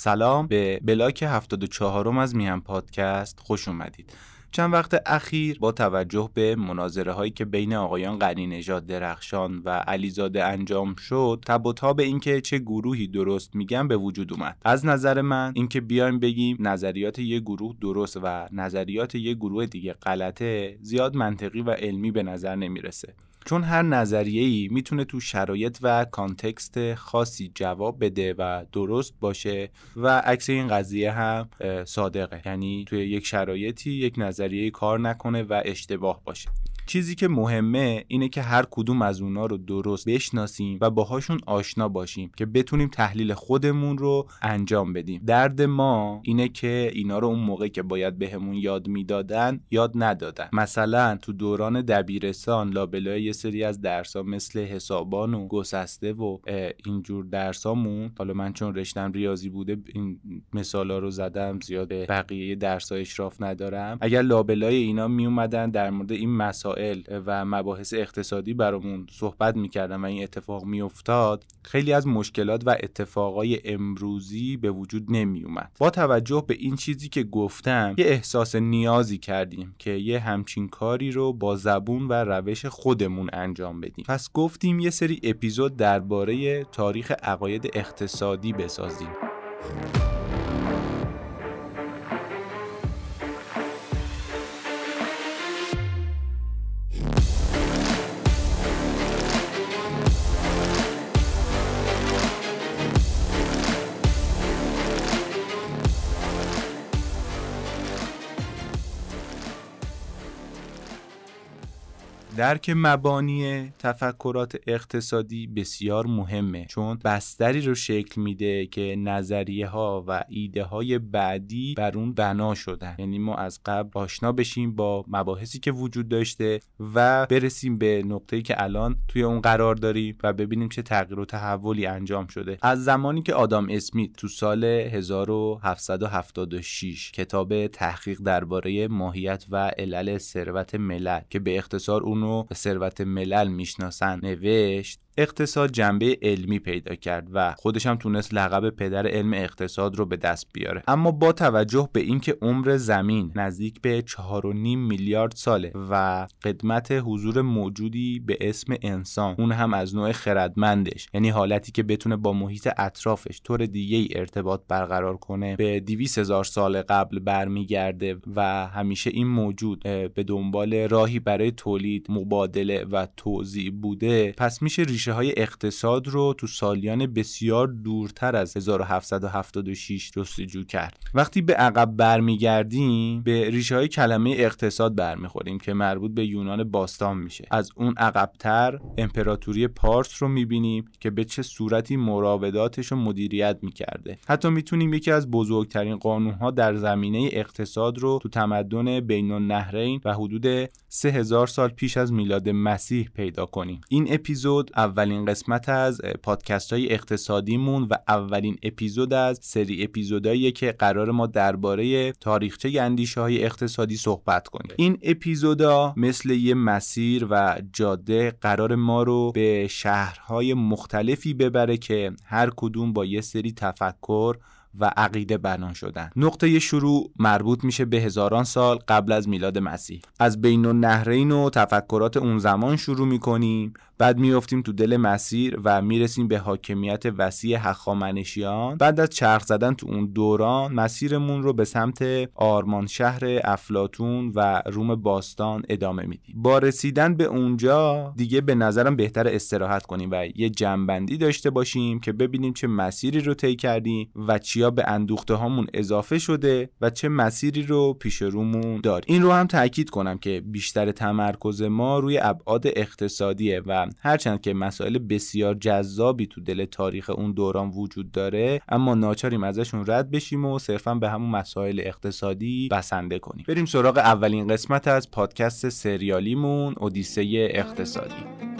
سلام به بلاک 74 اُم از میهم پادکست خوش اومدید. چند وقت اخیر با توجه به مناظره هایی که بین آقایان غنی نژاد درخشان و علیزاده انجام شد تب و تاب اینکه چه گروهی درست میگن به وجود اومد. از نظر من اینکه بیایم بگیم نظریات یک گروه درست و نظریات یک گروه دیگه غلطه زیاد منطقی و علمی به نظر نمی‌رسه. چون هر نظریه ای می‌تونه تو شرایط و context خاصی جواب بده و درست باشه و عکس این قضیه هم صادقه. یعنی توی یک شرایطی یک نظریه کار نکنه و اشتباه باشه. چیزی که مهمه اینه که هر کدوم از اونا رو درست بشناسیم و باهاشون آشنا باشیم که بتونیم تحلیل خودمون رو انجام بدیم. درد ما اینه که اینا رو اون موقع که باید بهمون یاد می‌دادن یاد ندادن. مثلا تو دوران دبیرستان لابلای یه سری از درسا مثل حسابان و گسسته و اینجور درسامون حالا من چون رشتم ریاضی بوده این مثالا رو زدم زیاد بقیه درسا اشراف ندارم. اگر لابلای اینا می اومدن در مورد این مسائل و مباحث اقتصادی برامون صحبت می‌کردن و این اتفاق میافتاد خیلی از مشکلات و اتفاقای امروزی به وجود نمی اومد با توجه به این چیزی که گفتم یه احساس نیازی کردیم که یه همچین کاری رو با زبون و روش خودمون انجام بدیم. پس گفتیم یه سری اپیزود درباره تاریخ عقاید اقتصادی بسازیم. درک مبانی تفکرات اقتصادی بسیار مهمه چون بستری رو شکل میده که نظریه ها و ایده های بعدی بر اون بنا شدن. یعنی ما از قبل آشنا بشیم با مباحثی که وجود داشته و برسیم به نقطه‌ای که الان توی اون قرار داریم و ببینیم چه تغییر و تحولی انجام شده. از زمانی که آدام اسمیت تو سال 1776 کتاب تحقیق درباره ماهیت و علل ثروت ملل که به اختصار اون ثروت ملل می‌شناسن. نوشت اقتصاد جنبه علمی پیدا کرد و خودش هم تونست لقب پدر علم اقتصاد رو به دست بیاره. اما با توجه به اینکه عمر زمین نزدیک به 4.5 میلیارد ساله و قدمت حضور موجودی به اسم انسان اون هم از نوع خردمندش یعنی حالتی که بتونه با محیط اطرافش طور دیگه ای ارتباط برقرار کنه به 200 هزار سال قبل برمیگرده و همیشه این موجود به دنبال راهی برای تولید مبادله و توزیع بوده پس میشه ریشه های اقتصاد رو تو سالیان بسیار دورتر از 1776 جستجو کرد. وقتی به عقب برمیگردیم به ریشه های کلمه اقتصاد برمیخوریم که مربوط به یونان باستان میشه. از اون عقبتر امپراتوری پارس رو می‌بینیم که به چه صورتی مراوداتش رو مدیریت می‌کرده. حتی می‌تونیم یکی از بزرگترین قانونها در زمینه اقتصاد رو تو تمدن بین النهرین و حدود 3000 سال پیش از میلاد مسیح پیدا کنیم. این اپیزود اولین قسمت از پادکست های اقتصادیمون و اولین اپیزود از سری اپیزودهایی که قرار ما درباره تاریخچه اندیشه های اقتصادی صحبت کنیم. این اپیزودا مثل یه مسیر و جاده قرار ما رو به شهرهای مختلفی ببره که هر کدوم با یه سری تفکر و عقیده بنا شدن. نقطه شروع مربوط میشه به هزاران سال قبل از میلاد مسیح. از بین النهرین و تفکرات اون زمان شروع می‌کنیم. بعد میافتیم تو دل مسیر و می‌رسیم به حاکمیت وسیع هخامنشیان بعد از چرخ زدن تو اون دوران مسیرمون رو به سمت آرمان شهر افلاتون و روم باستان ادامه میدیم. با رسیدن به اونجا دیگه به نظرم بهتر استراحت کنیم و یه جنبندی داشته باشیم که ببینیم چه مسیری رو طی کردیم و چیا به اندوخته هامون اضافه شده و چه مسیری رو پیش رومون داریم. این رو هم تاکید کنم که بیشتر تمرکز ما روی ابعاد اقتصادیه و هرچند که مسائل بسیار جذابی تو دل تاریخ اون دوران وجود داره اما ناچاریم ازشون رد بشیم و صرفا به همون مسائل اقتصادی بسنده کنیم. بریم سراغ اولین قسمت از پادکست سریالیمون اودیسه اقتصادی.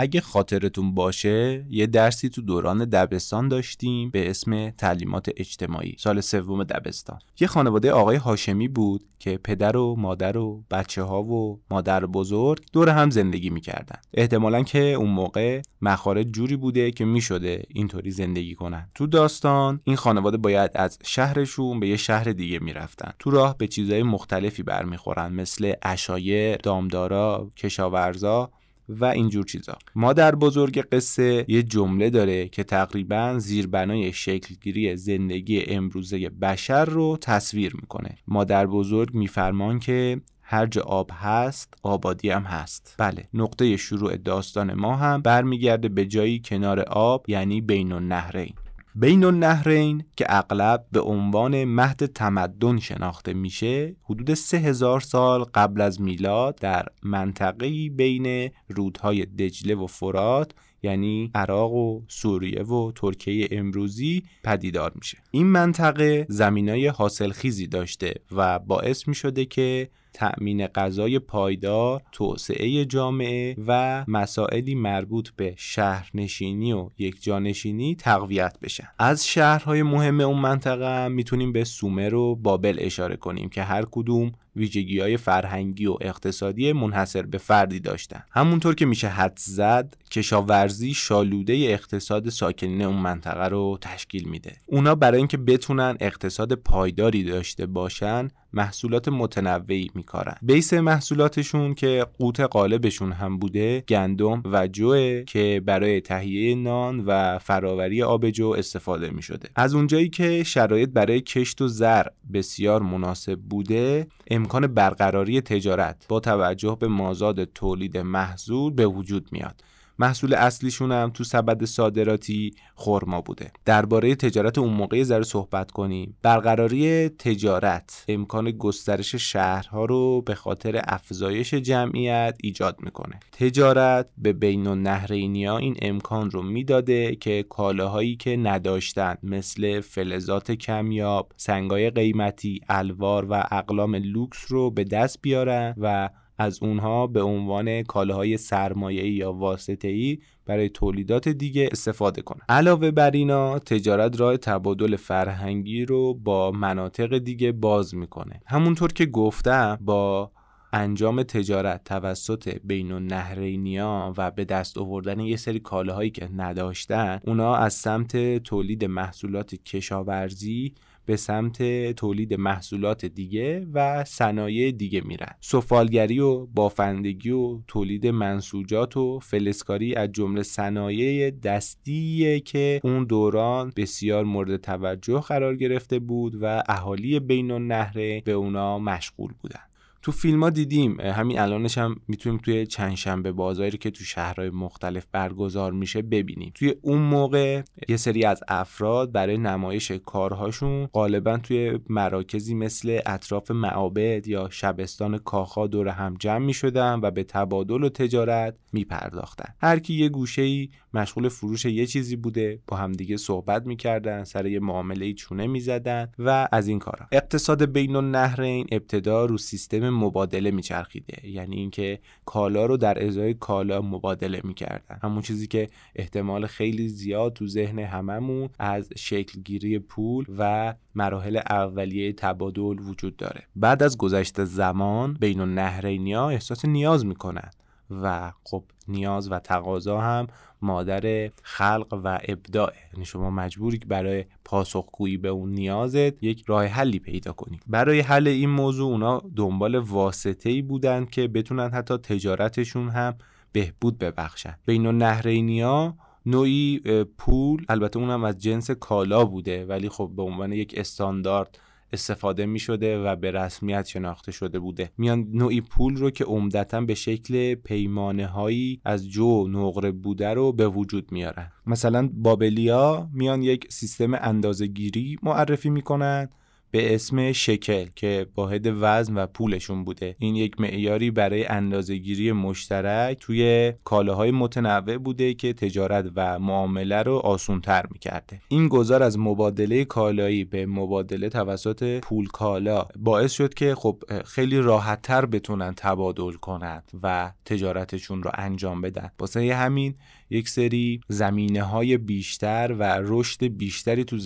اگه خاطرتون باشه یه درسی تو دوران دبستان داشتیم به اسم تعلیمات اجتماعی. سال سوم دبستان. یه خانواده آقای هاشمی بود که پدر و مادر و بچه ها و مادر بزرگ دور هم زندگی می‌کردن. احتمالا که اون موقع مخارج جوری بوده که می‌شده اینطوری زندگی کنن. تو داستان این خانواده باید از شهرشون به یه شهر دیگه می‌رفتن. تو راه به چیزهای مختلفی برمیخورن مثل اشایر دامدارا کشاورزا. و اینجور چیزا. مادر بزرگ قصه یه جمله داره که تقریبا زیربنای شکلگیری زندگی امروزه بشر رو تصویر می‌کنه. مادر بزرگ میفرمان که هر جا آب هست آبادی هم هست. بله نقطه شروع داستان ما هم برمیگرده به جایی کنار آب یعنی بین النهرین. بین النهرین که اغلب به عنوان مهد تمدن شناخته میشه حدود سه هزار سال قبل از میلاد در منطقه بین رودهای دجله و فرات یعنی عراق و سوریه و ترکیه امروزی پدیدار میشه. این منطقه زمینای حاصلخیزی داشته و باعث می‌شده که تأمین غذای پایدار، توسعه جامعه و مسائلی مربوط به شهرنشینی و یک جانشینی تقویت بشن. از شهرهای مهم اون منطقه می‌تونیم به سومر و بابل اشاره کنیم که هر کدوم ویژگی های فرهنگی و اقتصادی منحصر به فردی داشتن همونطور که میشه حد زد کشاورزی شالوده اقتصاد ساکنین اون منطقه رو تشکیل میده اونا برای اینکه بتونن اقتصاد پایداری داشته باشن محصولات متنوعی میکارن. بیس محصولاتشون که قوت قالبشون هم بوده گندم و جوه که برای تهیه نان و فراوری آبجو استفاده می‌شده. از اونجایی که شرایط برای کشت و زر بسیار مناسب بوده امکان برقراری تجارت با توجه به مازاد تولید محصول به وجود میاد. محصول اصلیشون هم تو سبد صادراتی خرما بوده. درباره تجارت اون موقع ذره صحبت کنیم. برقراری تجارت امکان گسترش شهرها رو به خاطر افزایش جمعیت ایجاد می‌کنه. تجارت به بین النهرینیا این امکان رو می‌داده که کالاهایی که نداشتن مثل فلزات کمیاب سنگای قیمتی الوار و اقلام لوکس رو به دست بیارن و از اونها به عنوان کالاهای سرمایه‌ای یا واسطه‌ای برای تولیدات دیگه استفاده کنن. علاوه بر اینا تجارت راه تبادل فرهنگی رو با مناطق دیگه باز می‌کنه. همونطور که گفتم با انجام تجارت توسط بین النهرینیا و به دست آوردن یه سری کالاهایی که نداشتن اونا از سمت تولید محصولات کشاورزی به سمت تولید محصولات دیگه و صنایع دیگه میرن. سفالگری و بافندگی و تولید منسوجات و فلسکاری از جمله صنایع دستیه که اون دوران بسیار مورد توجه قرار گرفته بود و اهالی بین النهره به اونا مشغول بودن. تو فیلم ها دیدیم. همین الانش هم می‌تونیم توی چند شنبه بازاری که تو شهرهای مختلف برگزار میشه ببینیم. توی اون موقع یه سری از افراد برای نمایش کارهاشون غالبا توی مراکزی مثل اطراف معابد یا شبستان کاخا دور هم جمع می‌شدن و به تبادل و تجارت میپرداختن. هر کی یه گوشه ای مشغول فروش یه چیزی بوده با همدیگه صحبت می‌کردن سر یه معامله چونه می‌زدن و از این کارا. اقتصاد بین النهرین ابتدا رو سیستم مبادله میچرخیده یعنی اینکه کالا رو در ازای کالا مبادله می‌کردن. همون چیزی که احتمال خیلی زیاد تو ذهن هممون از شکلگیری پول و مراحل اولیه تبادل وجود داره. بعد از گذشت زمان بین النهرینیا احساس نیاز می‌کنن. و خب نیاز و تقاضا هم مادر خلق و ابداع یعنی شما مجبوری که برای پاسخگویی به اون نیازت یک راه حلی پیدا کنی. برای حل این موضوع اونا دنبال واسطه ای بودن که بتونن حتی تجارتشون هم بهبود ببخشن. بین النهرینیا نوعی پول البته اونم از جنس کالا بوده ولی خب به عنوان یک استاندارد استفاده می شده و به rسمیت شناخته شده بوده. میان نوعی پول رو که عمدتا به شکل پیمانه هایی از جو نقره بوده رو به وجود میارن. مثلا بابلیا میان یک سیستم اندازه گیری معرفی می‌کنن. به اسم شکل که واحد وزن و پولشون بوده. این یک معیاری برای اندازهگیری مشترک توی کالاهای متنوع بوده که تجارت و معامله رو آسونتر می‌کرده. این گذار از مبادله کالایی به مبادله توسط پول کالا باعث شد که خب خیلی راحتتر بتونن تبادل کنند و تجارتشون رو انجام بدن. واسه همین یک سری زمینه های بیشتر و رشد بیشتری تو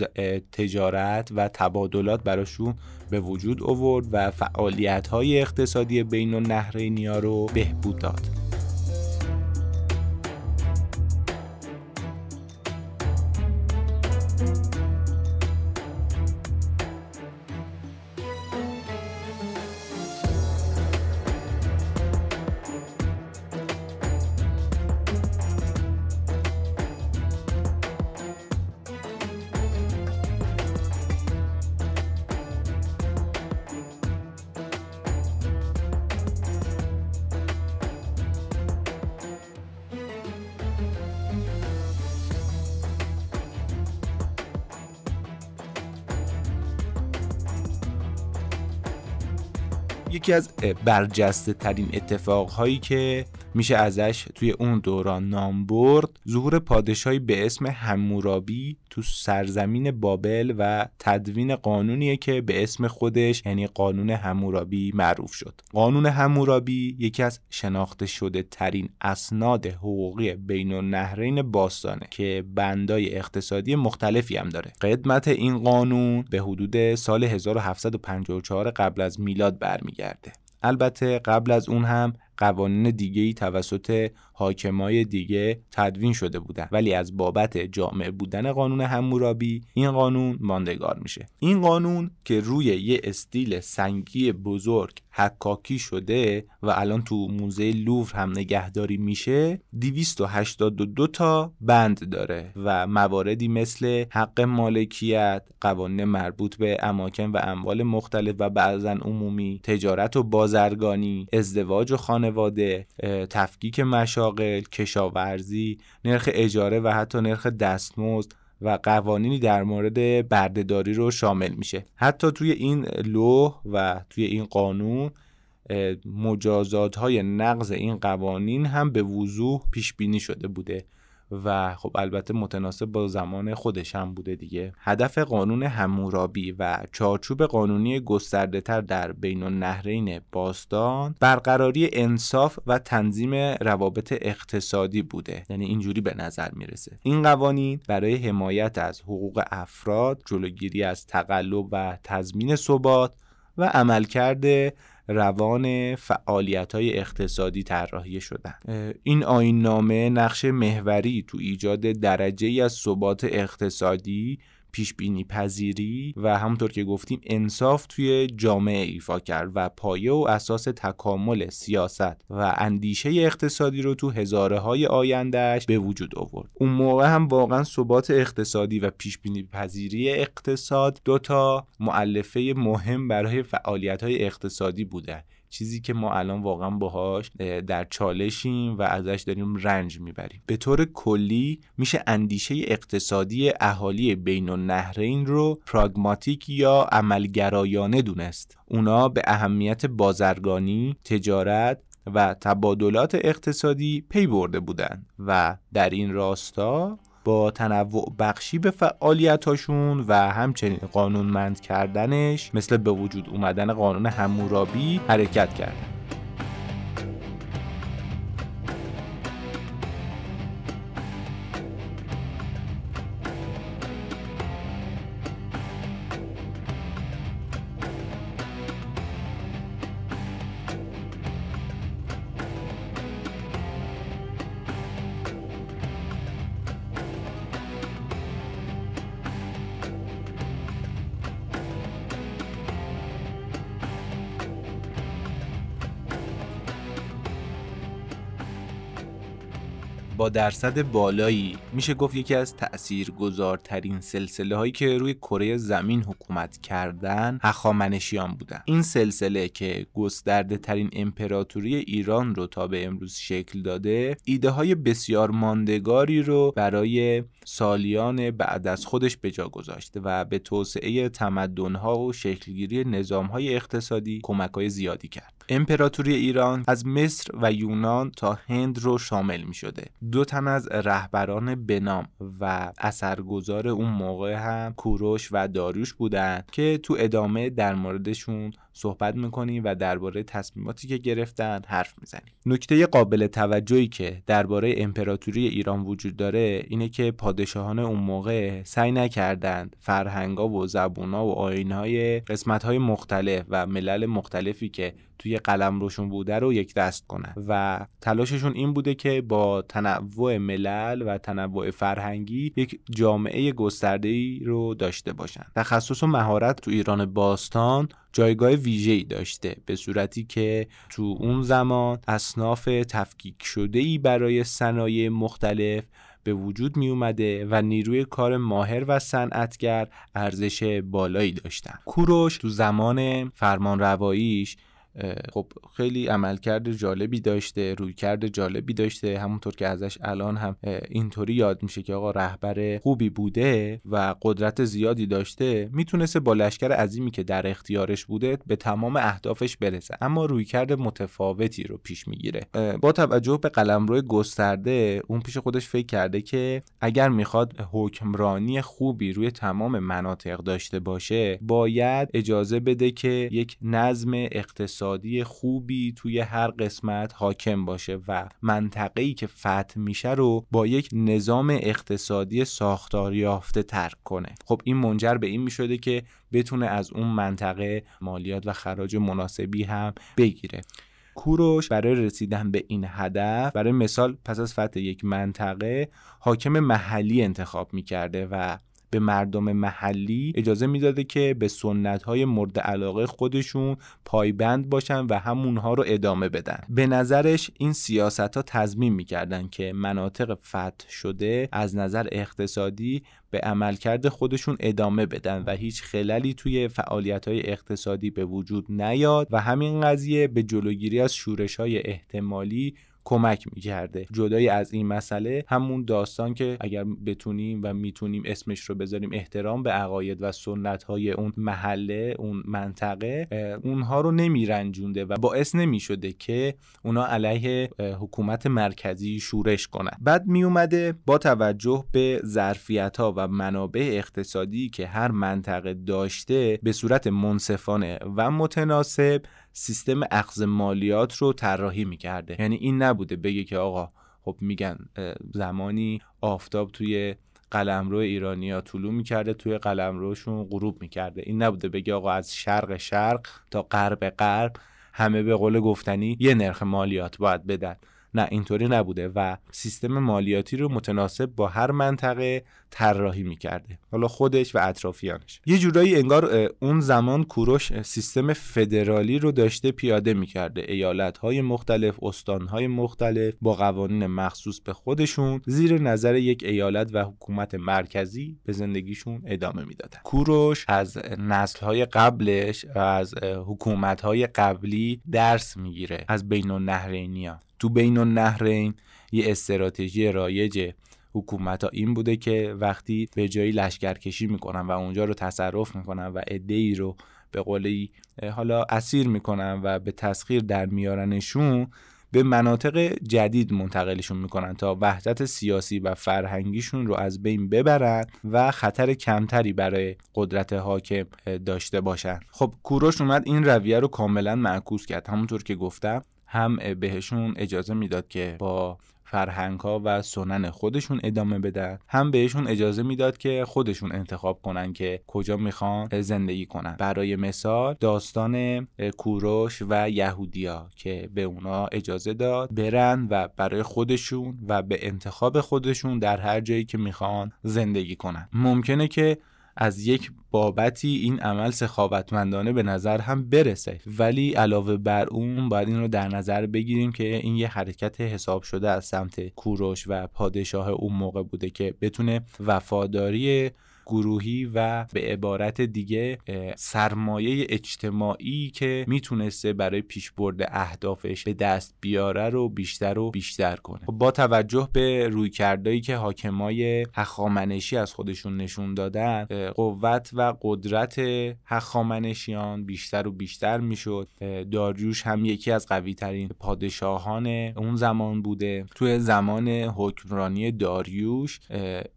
تجارت و تبادلات براشون به وجود آورد و فعالیت های اقتصادی بین النهرینیا رو بهبود داد. یکی از برجسته ترین اتفاق هایی که میشه ازش توی اون دوران نام برد. ظهور پادشاهی به اسم همورابی تو سرزمین بابل و تدوین قانونیه که به اسم خودش یعنی قانون همورابی معروف شد. قانون همورابی یکی از شناخته شده ترین اسناد حقوقی بین النهرین باستانه که بندای اقتصادی مختلفی هم داره. قدمت این قانون به حدود سال 1754 قبل از میلاد برمیگرده. البته قبل از اون هم قوانین دیگه توسط حاکمای دیگه تدوین شده بودن. ولی از بابت جامع بودن قانون همورابی این قانون ماندگار میشه. این قانون که روی یه استیل سنگی بزرگ حکاکی شده و الان تو موزه لوور هم نگهداری میشه 282 تا بند داره و مواردی مثل حق مالکیت قوانین مربوط به اماکن و اموال مختلف و بعضا عمومی تجارت و بازرگانی ازدواج و خانواده تفکیک مشاغل کشاورزی نرخ اجاره و حتی نرخ دستمزد و قوانینی در مورد بردهداری رو شامل میشه. حتی توی این لوح و توی این قانون مجازات های نقض این قوانین هم به وضوح پیش بینی شده بوده. و خب البته متناسب با زمان خودش هم بوده دیگه. هدف قانون همورابی و چارچوب قانونی گسترده تر در بین النهرین باستان برقراری انصاف و تنظیم روابط اقتصادی بوده. یعنی اینجوری به نظر می‌رسه. این قوانین برای حمایت از حقوق افراد جلوگیری از تقلب و تضمین ثبات و عملکرد روان فعالیت های اقتصادی طراحی شدن. این آین نامه نقش محوری تو ایجاد درجه ای از ثبات اقتصادی پیش بینی پذیری و همونطور که گفتیم انصاف توی جامعه ایفا کرد و پایه و اساس تکامل سیاست و اندیشه اقتصادی رو تو هزاره های آیندهش به وجود آورد. اون موقع هم واقعا ثبات اقتصادی و پیش بینی پذیری اقتصاد دوتا معلفه مهم برای فعالیت های اقتصادی بوده. چیزی که ما الان واقعا باهاش در چالشیم و ازش داریم رنج می‌بریم. به طور کلی میشه اندیشه اقتصادی اهالی بین النهرین رو پراگماتیک یا عملگرایانه دونست. اونا به اهمیت بازرگانی تجارت و تبادلات اقتصادی پی برده بودند و در این راستا با تنوع بخشی به فعالیتاشون و همچنین قانونمند کردنش مثل به وجود اومدن قانون همورابی حرکت کردن. با درصد بالایی. میشه گفت یکی از تاثیرگذارترین سلسله هایی که روی کره زمین حکومت کردن هخامنشیان بودن. این سلسله که گسترده ترین امپراتوری ایران رو تا به امروز شکل داده ایده های بسیار ماندگاری رو برای سالیان بعد از خودش به جا گذاشت و به توسعه تمدنها و شکلگیری نظامهای اقتصادی کمکهای زیادی کرد. امپراتوری ایران از مصر و یونان تا هند رو شامل می شده دو تن از رهبران بنام و اثرگذار اون موقع هم کوروش و داروش بودن که تو ادامه در موردشون صحبت می‌کنیم و درباره تصمیماتی که گرفتن حرف می‌زنیم نکته قابل توجهی که درباره امپراتوری ایران وجود داره اینه که پادشاهان اون موقع سعی نکردند فرهنگا و زبونا و آینهای قسمتهای مختلف و ملل مختلفی که توی قلم روشون بوده رو یک دست کنن و تلاششون این بوده که با تنوع ملل و تنوع فرهنگی یک جامعه گسترده رو داشته باشن. تخصص و مهارت تو ایران باستان جایگاه ویژه‌ای داشته به صورتی که تو اون زمان اصناف تفکیک شده ای برای صنایع مختلف به وجود می اومده و نیروی کار ماهر و صنعتگر ارزش بالایی داشتن. کوروش تو زمان فرمان رواییش خب خیلی عملکرد جالبی داشته رویکرد جالبی داشته. همونطور که ازش الان هم اینطوری یاد میشه که آقا رهبر خوبی بوده و قدرت زیادی داشته می‌تونسته با لشکر عظیمی که در اختیارش بوده به تمام اهدافش برسه. اما رویکرد متفاوتی رو پیش می‌گیره. با توجه به قلمرو گسترده اون پیش خودش فکر کرده که اگر می‌خواد حکمرانی خوبی روی تمام مناطق داشته باشه باید اجازه بده که یک نظم اقتصادی اقتصادی خوبی توی هر قسمت حاکم باشه و منطقه‌ای که فتح میشه رو با یک نظام اقتصادی ساختار یافته ترک کنه. خب این منجر به این می‌شده که بتونه از اون منطقه مالیات و خراج مناسبی هم بگیره. کوروش برای رسیدن به این هدف برای مثال پس از فتح یک منطقه حاکم محلی انتخاب می‌کرده و به مردم محلی اجازه می‌داده که به سنت های مورد علاقه خودشون پایبند باشن و همونها رو ادامه بدن. به نظرش این سیاست ها تضمین می‌کردن که مناطق فتح شده از نظر اقتصادی به عملکرد خودشون ادامه بدن و هیچ خللی توی فعالیت های اقتصادی به وجود نیاد و همین قضیه به جلوگیری از شورش های احتمالی کمک می‌کرده. جدای از این مسئله همون داستان که اگر بتونیم و می‌تونیم اسمش رو بذاریم احترام به عقاید و سنت های اون محله اون منطقه اونها رو نمیرنجونده و باعث نمی‌شده که اونا علیه حکومت مرکزی شورش کنن. بعد میومده با توجه به ظرفیت ها و منابع اقتصادی که هر منطقه داشته به صورت منصفانه و متناسب سیستم اخذ مالیات رو طراحی می‌کرده. یعنی این نبوده بگه که آقا خب میگن زمانی آفتاب توی قلمرو ایرانیا طلوع می‌کرده توی قلمروشون غروب می‌کرده. این نبوده بگه آقا از شرق شرق تا غرب غرب همه به قول گفتنی یه نرخ مالیات باید بدن. نه اینطوری نبوده و سیستم مالیاتی رو متناسب با هر منطقه طراحی می‌کرده. حالا خودش و اطرافیانش. یه جورایی انگار اون زمان کوروش سیستم فدرالی رو داشته پیاده می‌کرده. ایالت های مختلف استان های مختلف با قوانین مخصوص به خودشون زیر نظر یک ایالت و حکومت مرکزی به زندگیشون ادامه می‌دادن. کوروش از نسل های قبلش و از حکومت های قبلی درس می‌گیره از بین النهرینیا تو بین النهرین یه استراتژی رایج حکومت ها این بوده که وقتی به جایی لشکرکشی می‌کنن و اونجا رو تصرف می‌کنن و ای رو به قولی حالا اسیر می‌کنن و به تسخیر در میارنشون به مناطق جدید منتقلشون می‌کنن تا وحدت سیاسی و فرهنگیشون رو از بین ببرن و خطر کمتری برای قدرت حاکم داشته باشن. خب کوروش اومد این رویه رو کاملا معکوس کرد. همونطور که گفتم هم بهشون اجازه می‌داد که با فرهنگ ها و سنن خودشون ادامه بدن هم بهشون اجازه می‌داد که خودشون انتخاب کنن که کجا می‌خوان زندگی کنن. برای مثال داستان کوروش و یهودیا که به اونا اجازه داد برن و برای خودشون و به انتخاب خودشون در هر جایی که می‌خوان زندگی کنن. ممکنه که از یک بابتی این عمل سخاوتمندانه به نظر هم برسه. ولی علاوه بر اون باید این رو در نظر بگیریم که این یه حرکت حساب شده از سمت کوروش و پادشاه اون موقع بوده که بتونه وفاداری گروهی و به عبارت دیگه سرمایه اجتماعی که می‌تونسته برای پیشبرد اهدافش به دست بیاره رو بیشتر و بیشتر کنه. خب با توجه به رویکردهایی که حاکمای هخامنشی از خودشون نشون دادن قوت و قدرت هخامنشیان بیشتر و بیشتر می‌شد. داریوش هم یکی از قوی ترین پادشاهان اون زمان بوده. توی زمان حکمرانی داریوش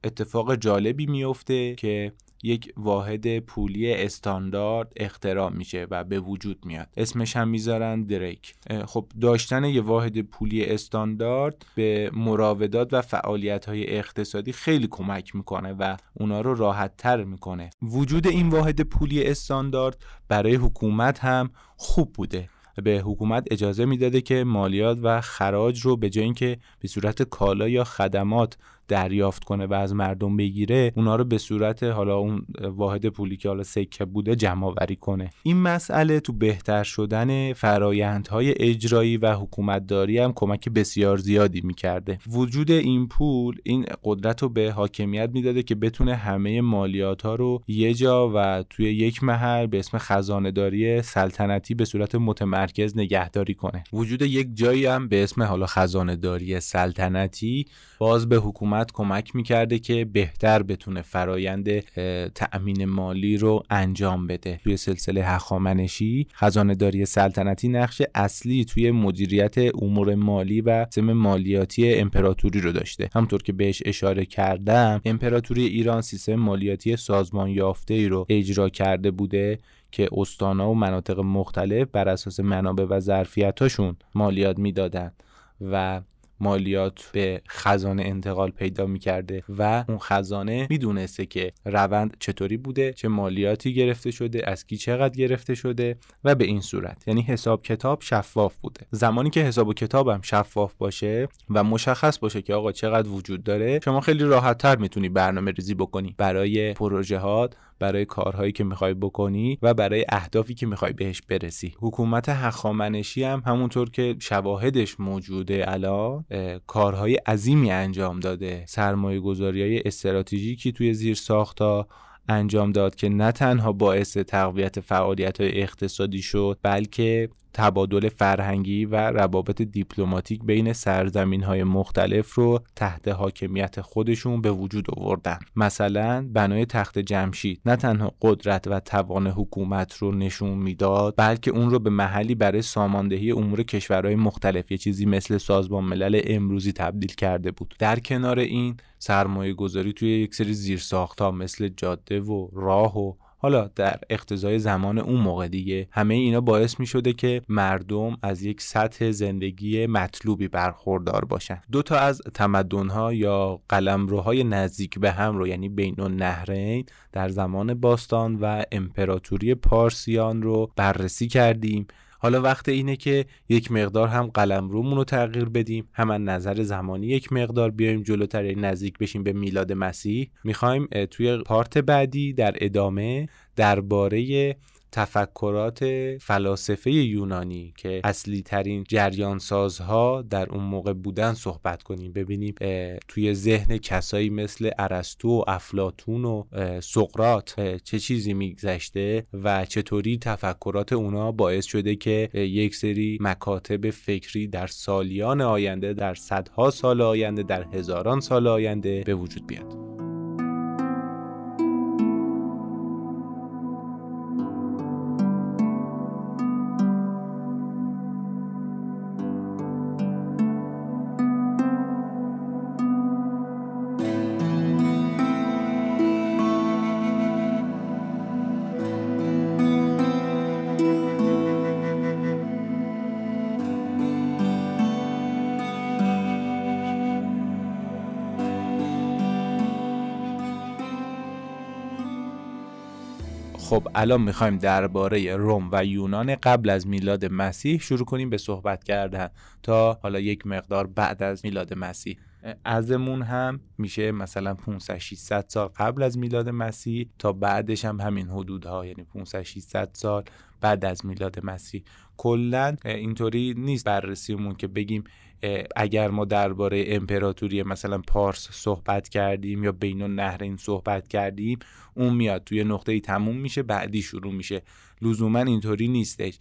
اتفاق جالبی میفته که یک واحد پولی استاندارد اختراع میشه و به وجود میاد. اسمش هم می‌ذارن دریک خب داشتن یه واحد پولی استاندارد به مراودات و فعالیت های اقتصادی خیلی کمک می‌کنه و اونا رو راحت تر می‌کنه. وجود این واحد پولی استاندارد برای حکومت هم خوب بوده. به حکومت اجازه می‌داده که مالیات و خراج رو به جای اینکه به صورت کالا یا خدمات دریافت کنه و از مردم بگیره اونا رو به صورت حالا اون واحد پولی که حالا سکه بوده جمع آوری کنه. این مسئله تو بهتر شدن فرایندهای اجرایی و حکومتداری هم کمک بسیار زیادی می‌کرده. وجود این پول این قدرت رو به حاکمیت می‌داده که بتونه همه مالیات ها رو یه جا و توی یک محل به اسم خزانه داری سلطنتی به صورت متمرکز نگهداری کنه. وجود یک جایی هم به اسم حالا خزانه داری سلطنتی باز به حکومت کمک می‌کرده که بهتر بتونه فرایند تأمین مالی رو انجام بده. توی سلسله هخامنشی خزانه داری سلطنتی نقش اصلی توی مدیریت امور مالی و سیستم مالیاتی امپراتوری رو داشته. همطور که بهش اشاره کردم امپراتوری ایران سیستم مالیاتی سازمان یافته ای رو اجرا کرده بوده که استانا و مناطق مختلف بر اساس منابع و ظرفیتاشون مالیات می‌دادن و مالیات به خزانه انتقال پیدا می‌کرده و اون خزانه می‌دونسته که روند چطوری بوده چه مالیاتی گرفته شده از کی چقدر گرفته شده و به این صورت. یعنی حساب کتاب شفاف بوده. زمانی که حساب و کتابم شفاف باشه و مشخص باشه که آقا چقدر وجود داره شما خیلی راحت تر می‌تونی برنامه ریزی بکنی برای پروژه برای کارهایی که می‌خوای بکنی و برای اهدافی که می‌خوای بهش برسی. حکومت هخامنشی هم همونطور که شواهدش موجوده الان کارهای عظیمی انجام داده. سرمایه گذاری های استراتژیکی توی زیر ساختا انجام داد که نه تنها باعث تقویت فعالیت های اقتصادی شد بلکه تبادل فرهنگی و روابط دیپلماتیک بین سرزمین های مختلف رو تحت حاکمیت خودشون به وجود آوردن. مثلا بنای تخت جمشید. نه تنها قدرت و توان حکومت رو نشون می‌داد بلکه اون رو به محلی برای ساماندهی امور کشورهای مختلف یه چیزی مثل سازمان ملل امروزی تبدیل کرده بود. در کنار این سرمایه گذاری توی یک سری زیرساخت ها مثل جاده و راه و حالا در اقتضای زمان اون موقع دیگه همه اینا باعث می شده که مردم از یک سطح زندگی مطلوبی برخوردار باشن. دو تا از تمدنها یا قلمروهای نزدیک به هم رو یعنی بین النهرین در زمان باستان و امپراتوری پارسیان رو بررسی کردیم. حالا وقت اینه که یک مقدار هم قلم رو تغییر بدیم. هم از نظر زمانی یک مقدار بیایم جلوتر یعنی نزدیک بشیم به میلاد مسیح. می‌خوایم توی پارت بعدی در ادامه درباره تفکرات فلاسفه یونانی که اصلی ترین جریان سازها در اون موقع بودن صحبت کنیم. ببینیم توی ذهن کسایی مثل ارسطو و افلاتون و سقرات چه چیزی میگذشته و چطوری تفکرات اونا باعث شده که یک سری مکاتب فکری در سالیان آینده در صدها سال آینده در هزاران سال آینده به وجود بیاد. الان می‌خوایم درباره روم و یونان قبل از میلاد مسیح شروع کنیم به صحبت کردن تا حالا یک مقدار بعد از میلاد مسیح. ازمون هم میشه مثلا 500 600 سال قبل از میلاد مسیح تا بعدش هم همین حدودها یعنی 500 600 سال بعد از میلاد مسیح. کلا اینطوری نیست بررسیمون که بگیم اگر ما درباره امپراتوری مثلا پارس صحبت کردیم یا بین النهرین صحبت کردیم اون میاد توی نقطه ای تموم میشه بعدی شروع میشه. لزوما اینطوری نیستش.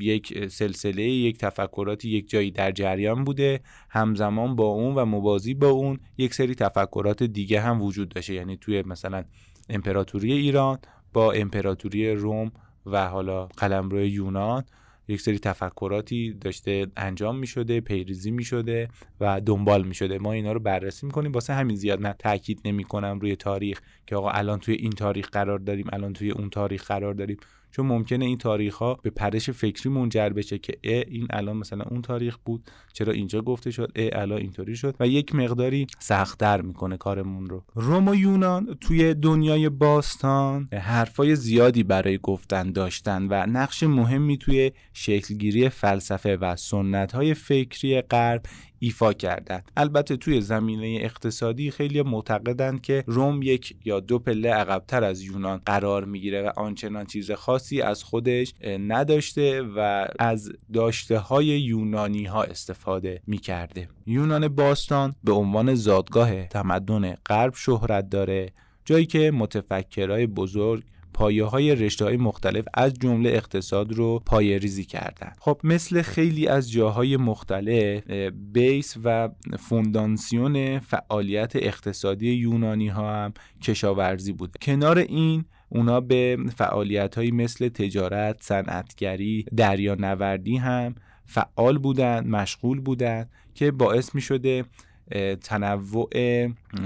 یک سلسله یک تفکراتی یک جایی در جریان بوده همزمان با اون و موازی با اون یک سری تفکرات دیگه هم وجود داشته. یعنی توی مثلا امپراتوری ایران با امپراتوری روم و حالا قلمرو یونان یک سری تفکراتی داشته انجام می شده پیریزی می شده و دنبال می شده ما اینا رو بررسی می کنیم واسه همین زیاد من تاکید نمی کنم روی تاریخ که آقا الان توی این تاریخ قرار داریم الان توی اون تاریخ قرار داریم. چون ممکنه این تاریخ ها به پرش فکری منجر بشه که ا این الان مثلا اون تاریخ بود چرا اینجا گفته شد ا الان اینطوری شد و یک مقداری سختتر می‌کنه کارمون رو. روم و یونان توی دنیای باستان حرفای زیادی برای گفتن داشتن و نقش مهمی توی شکلگیری فلسفه و سنت های فکری غرب ایفا کردند البته توی زمینه اقتصادی خیلی معتقدند که روم یک یا دو پله عقبتر از یونان قرار می‌گیره و آنچنان چیز خاصی از خودش نداشته و از داشته های یونانی ها استفاده می‌کرده. یونان باستان به عنوان زادگاه تمدن غرب شهرت داره جایی که متفکرای بزرگ پایه های رشته های مختلف از جمله اقتصاد رو پایه ریزی کردن. خب مثل خیلی از جاهای مختلف بیس و فوندانسیون فعالیت اقتصادی یونانی ها هم کشاورزی بوده کنار این اونا به فعالیت های مثل تجارت، صنعتگری، دریانوردی هم فعال بودن، مشغول بودن که باعث می شده تنوع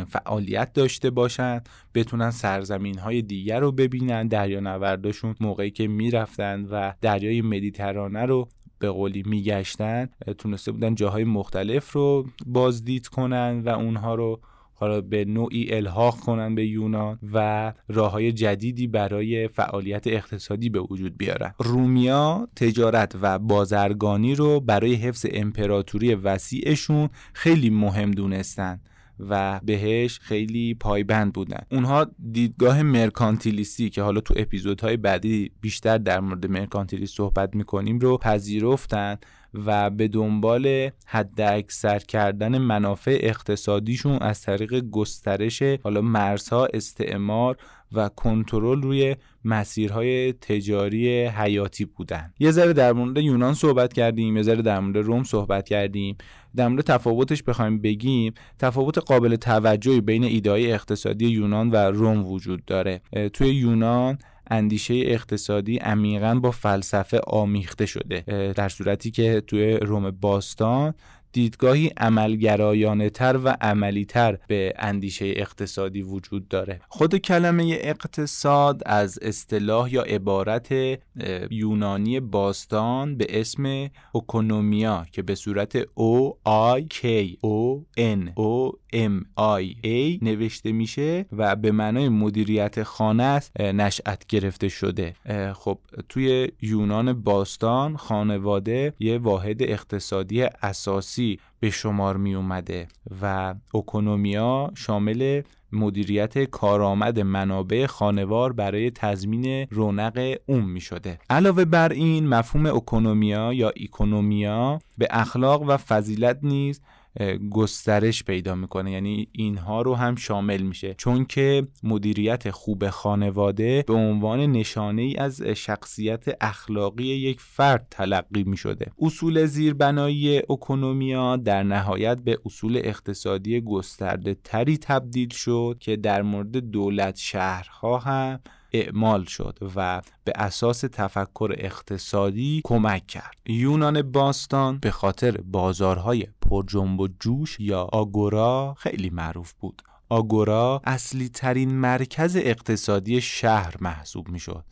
فعالیت داشته باشن بتونن سرزمین های دیگر رو ببینن دریا نورداشون موقعی که می‌رفتن و دریای مدیترانه رو به قولی میگشتن تونسته بودن جاهای مختلف رو بازدید کنن و اونها رو حالا به نوعی الحاق کنن به یونان و راه های جدیدی برای فعالیت اقتصادی به وجود بیارن. رومیا تجارت و بازرگانی رو برای حفظ امپراتوری وسیعشون خیلی مهم دونستن و بهش خیلی پایبند بودن. اونها دیدگاه مرکانتیلیستی که حالا تو اپیزودهای بعدی بیشتر در مورد مرکانتیلیست صحبت می‌کنیم رو پذیرفتن و به دنبال حد اکثر کردن منافع اقتصادیشون از طریق گسترش حالا مرزها استعمار و کنترل روی مسیرهای تجاری حیاتی بودن. یه ذره در مورد یونان صحبت کردیم یه ذره در مورد روم صحبت کردیم. در مورد تفاوتش بخوایم بگیم تفاوت قابل توجهی بین ایدهای اقتصادی یونان و روم وجود داره. توی یونان اندیشه اقتصادی عمیقا با فلسفه آمیخته شده در صورتی که توی روم باستان دیدگاهی عملگرایانه تر و عملی تر به اندیشه اقتصادی وجود داره. خود کلمه اقتصاد از اصطلاح یا عبارت یونانی باستان به اسم اکونومیا که به صورت O I K O N O M I A نوشته میشه و به معنای مدیریت خانه است نشأت گرفته شده. خب توی یونان باستان خانواده یه واحد اقتصادی اساسی see به شمار می اومده و اکونومیا شامل مدیریت کارآمد منابع خانوار برای تضمین رونق اون می شده. علاوه بر این مفهوم اکونومیا یا اکونومیا به اخلاق و فضیلت نیز گسترش پیدا می‌کنه یعنی اینها رو هم شامل میشه. چون که مدیریت خوب خانواده به عنوان نشانه ای از شخصیت اخلاقی یک فرد تلقی می‌شده اصول زیربنایی اکونومیا در نهایت به اصول اقتصادی گسترده تری تبدیل شد که در مورد دولت شهرها هم اعمال شد و به اساس تفکر اقتصادی کمک کرد. یونان باستان به خاطر بازارهای پرجنب و جوش یا آگورا خیلی معروف بود. آگورا اصلی ترین مرکز اقتصادی شهر محسوب می شد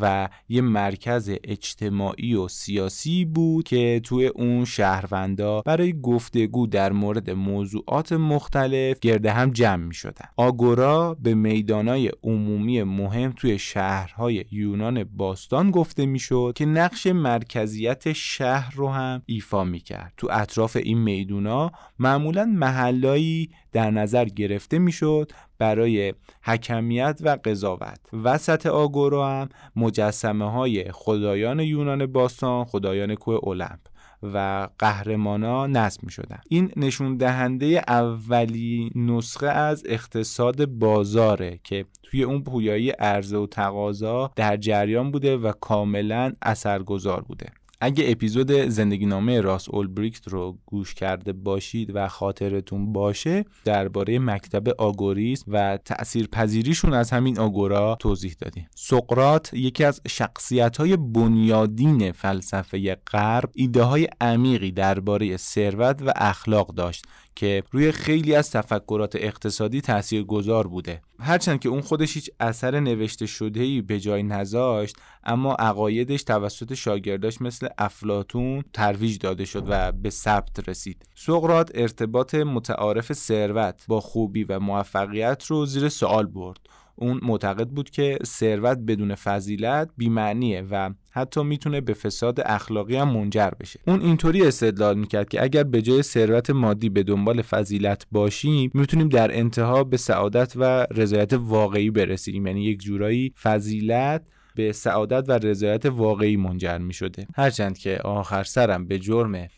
و یه مرکز اجتماعی و سیاسی بود که توی اون شهروندا برای گفتگو در مورد موضوعات مختلف گرده هم جمع می شدن آگورا به میدانای عمومی مهم توی شهرهای یونان باستان گفته می‌شد که نقش مرکزیت شهر رو هم ایفا می کرد تو اطراف این میدونا معمولا محلایی در نظر گرفته می‌شد برای حکمیت و قضاوت. وسط آگورا هم مجسمه های خدایان یونان باستان خدایان کوه المپ و قهرمانا نصب می شدن این نشون دهنده اولی نسخه از اقتصاد بازاره که توی اون پویایی عرضه و تقاضا در جریان بوده و کاملا اثرگذار بوده. اگه اپیزود زندگی نامه راس اولبریکت رو گوش کرده باشید و خاطرتون باشه درباره مکتب آگوریسم و تأثیر پذیریشون از همین آگورا توضیح دادیم. سقرات یکی از شخصیت های بنیادین فلسفه غرب ایده های عمیقی درباره ثروت و اخلاق داشت. که روی خیلی از تفکرات اقتصادی تأثیر گذار بوده. هرچند که اون خودش هیچ اثر نوشته شده ای به جای نذاشت اما عقایدش توسط شاگرداش مثل افلاتون ترویج داده شد و به ثبت رسید. سقرات ارتباط متعارف ثروت با خوبی و موفقیت رو زیر سوال برد. اون معتقد بود که ثروت بدون فضیلت بیمعنیه و حتی می‌تونه به فساد اخلاقی هم منجر بشه. اون اینطوری استدلال می‌کرد که اگر به جای ثروت مادی به دنبال فضیلت باشیم می‌تونیم در انتها به سعادت و رضایت واقعی برسیم. یعنی یک جورایی فضیلت به سعادت و رضایت واقعی منجر می شده هرچند که آخر سرم به جرم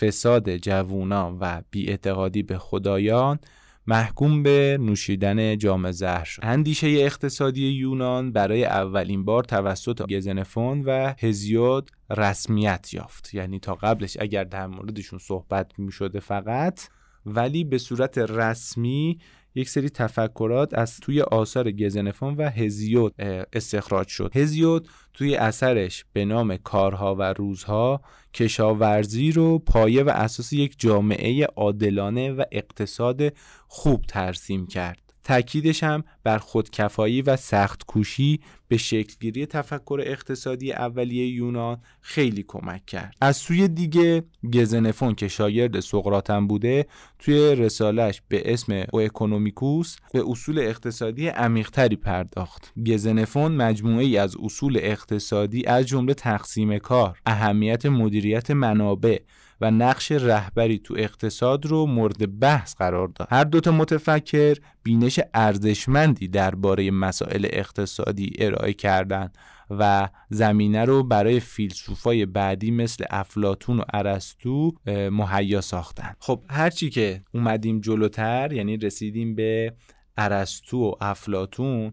فساد جوونان و بیاعتقادی به خدایان محکوم به نوشیدن جام زهر شد. اندیشه اقتصادی یونان برای اولین بار توسط گزنفون و هزیود رسمیت یافت. یعنی تا قبلش اگر در موردشون صحبت می شده فقط ولی به صورت رسمی یک سری تفکرات از توی آثار گزنفون و هزیود استخراج شد. هزیود توی اثرش به نام کارها و روزها کشاورزی رو پایه و اساس یک جامعه عادلانه و اقتصاد خوب ترسیم کرد. تأکیدش هم بر خودکفایی و سخت کوشی به شکلگیری تفکر اقتصادی اولیه یونان خیلی کمک کرد. از سوی دیگه گزنفون که شاگرد سقراطم بوده توی رسالش به اسم او اکونومیکوس به اصول اقتصادی عمیقتری پرداخت. گزنفون مجموعه ای از اصول اقتصادی از جمله تقسیم کار اهمیت مدیریت منابع و نقش رهبری تو اقتصاد رو مورد بحث قرار داد. هر دوتا متفکر بینش ارزشمندی درباره مسائل اقتصادی ارائه کردند و زمینه رو برای فیلسوفای بعدی مثل افلاتون و ارسطو مهیا ساختن خب هرچی که اومدیم جلوتر یعنی رسیدیم به ارسطو و افلاتون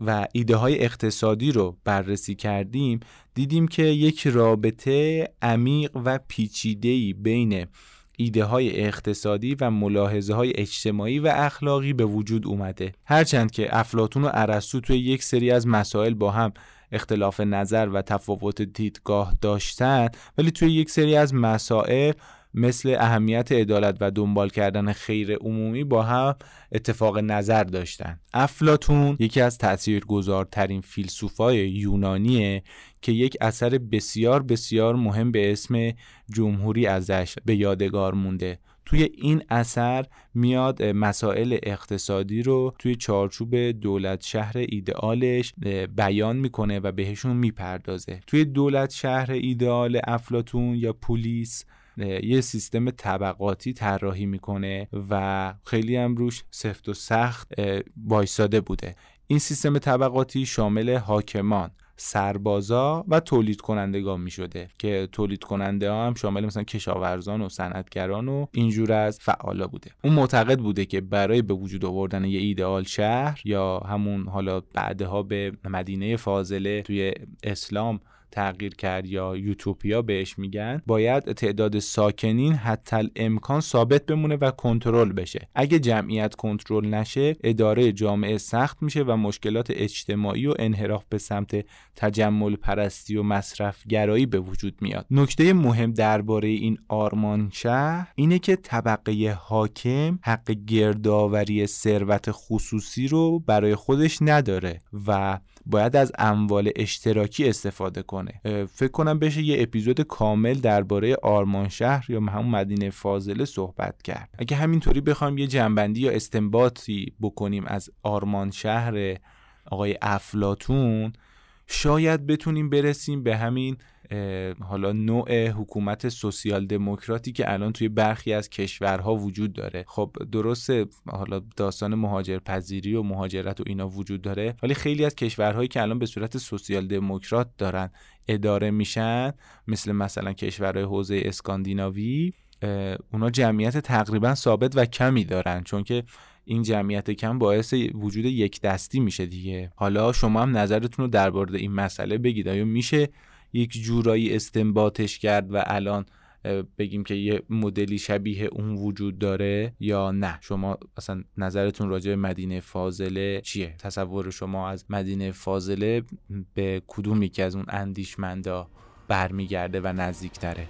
و ایده های اقتصادی رو بررسی کردیم دیدیم که یک رابطه عمیق و پیچیده‌ای بین ایده های اقتصادی و ملاحظه های اجتماعی و اخلاقی به وجود اومده. هرچند که افلاتون و ارسطو توی یک سری از مسائل با هم اختلاف نظر و تفاوت دیدگاه داشتن ولی توی یک سری از مسائل مثل اهمیت عدالت و دنبال کردن خیر عمومی با هم اتفاق نظر داشتن. افلاتون یکی از تاثیرگذارترین فیلسوفای یونانیه که یک اثر بسیار بسیار مهم به اسم جمهوری ازش به یادگار مونده. توی این اثر میاد مسائل اقتصادی رو توی چارچوب دولت شهر ایدئالش بیان می‌کنه و بهشون می‌پردازه. توی دولت شهر ایدئال افلاتون یا پولیس یه سیستم طبقاتی طراحی می‌کنه و خیلی هم روش سفت و سخت وایساده بوده. این سیستم طبقاتی شامل حاکمان سربازا و تولید کنندگان می شده که تولید کننده ها هم شامل مثلا کشاورزان و صنعتگران و اینجور از فعالا بوده. اون معتقد بوده که برای به وجود آوردن یه ایدئال شهر یا همون حالا بعدها به مدینه فاضله توی اسلام تغییر کرد یا یوتوپیا بهش میگن باید تعداد ساکنین حتی امکان ثابت بمونه و کنترل بشه. اگه جمعیت کنترل نشه اداره جامعه سخت میشه و مشکلات اجتماعی و انحراف به سمت تجمل پرستی و مصرف گرایی به وجود میاد. نکته مهم درباره این آرمان شهر اینه که طبقه حاکم حق گردآوری ثروت خصوصی رو برای خودش نداره و باید از اموال اشتراکی استفاده کنه. فکر کنم بشه یه اپیزود کامل درباره آرمان شهر یا همون مدینه فاضله صحبت کرد. اگه همینطوری بخوایم یه جنبندی یا استنباطی بکنیم از آرمان شهر آقای افلاتون شاید بتونیم برسیم به همین حالا نوع حکومت سوسیال دموکراتی که الان توی برخی از کشورها وجود داره. خب درسته حالا داستان مهاجر پذیری و مهاجرت و اینا وجود داره ولی خیلی از کشورهایی که الان به صورت سوسیال دموکرات دارن اداره میشن مثل مثلا کشورهای حوزه اسکاندیناوی اونا جمعیت تقریبا ثابت و کمی دارن چون که این جمعیت کم باعث وجود یک دستی میشه دیگه. حالا شما هم نظرتون رو درباره این مسئله بگید. آیا میشه یک جورایی استنباطش کرد و الان بگیم که یه مدلی شبیه اون وجود داره یا نه؟ شما اصلا نظرتون راجع به مدینه فاضله چیه؟ تصور شما از مدینه فاضله به کدوم یکی از اون اندیشمندا برمیگرده و نزدیکتره؟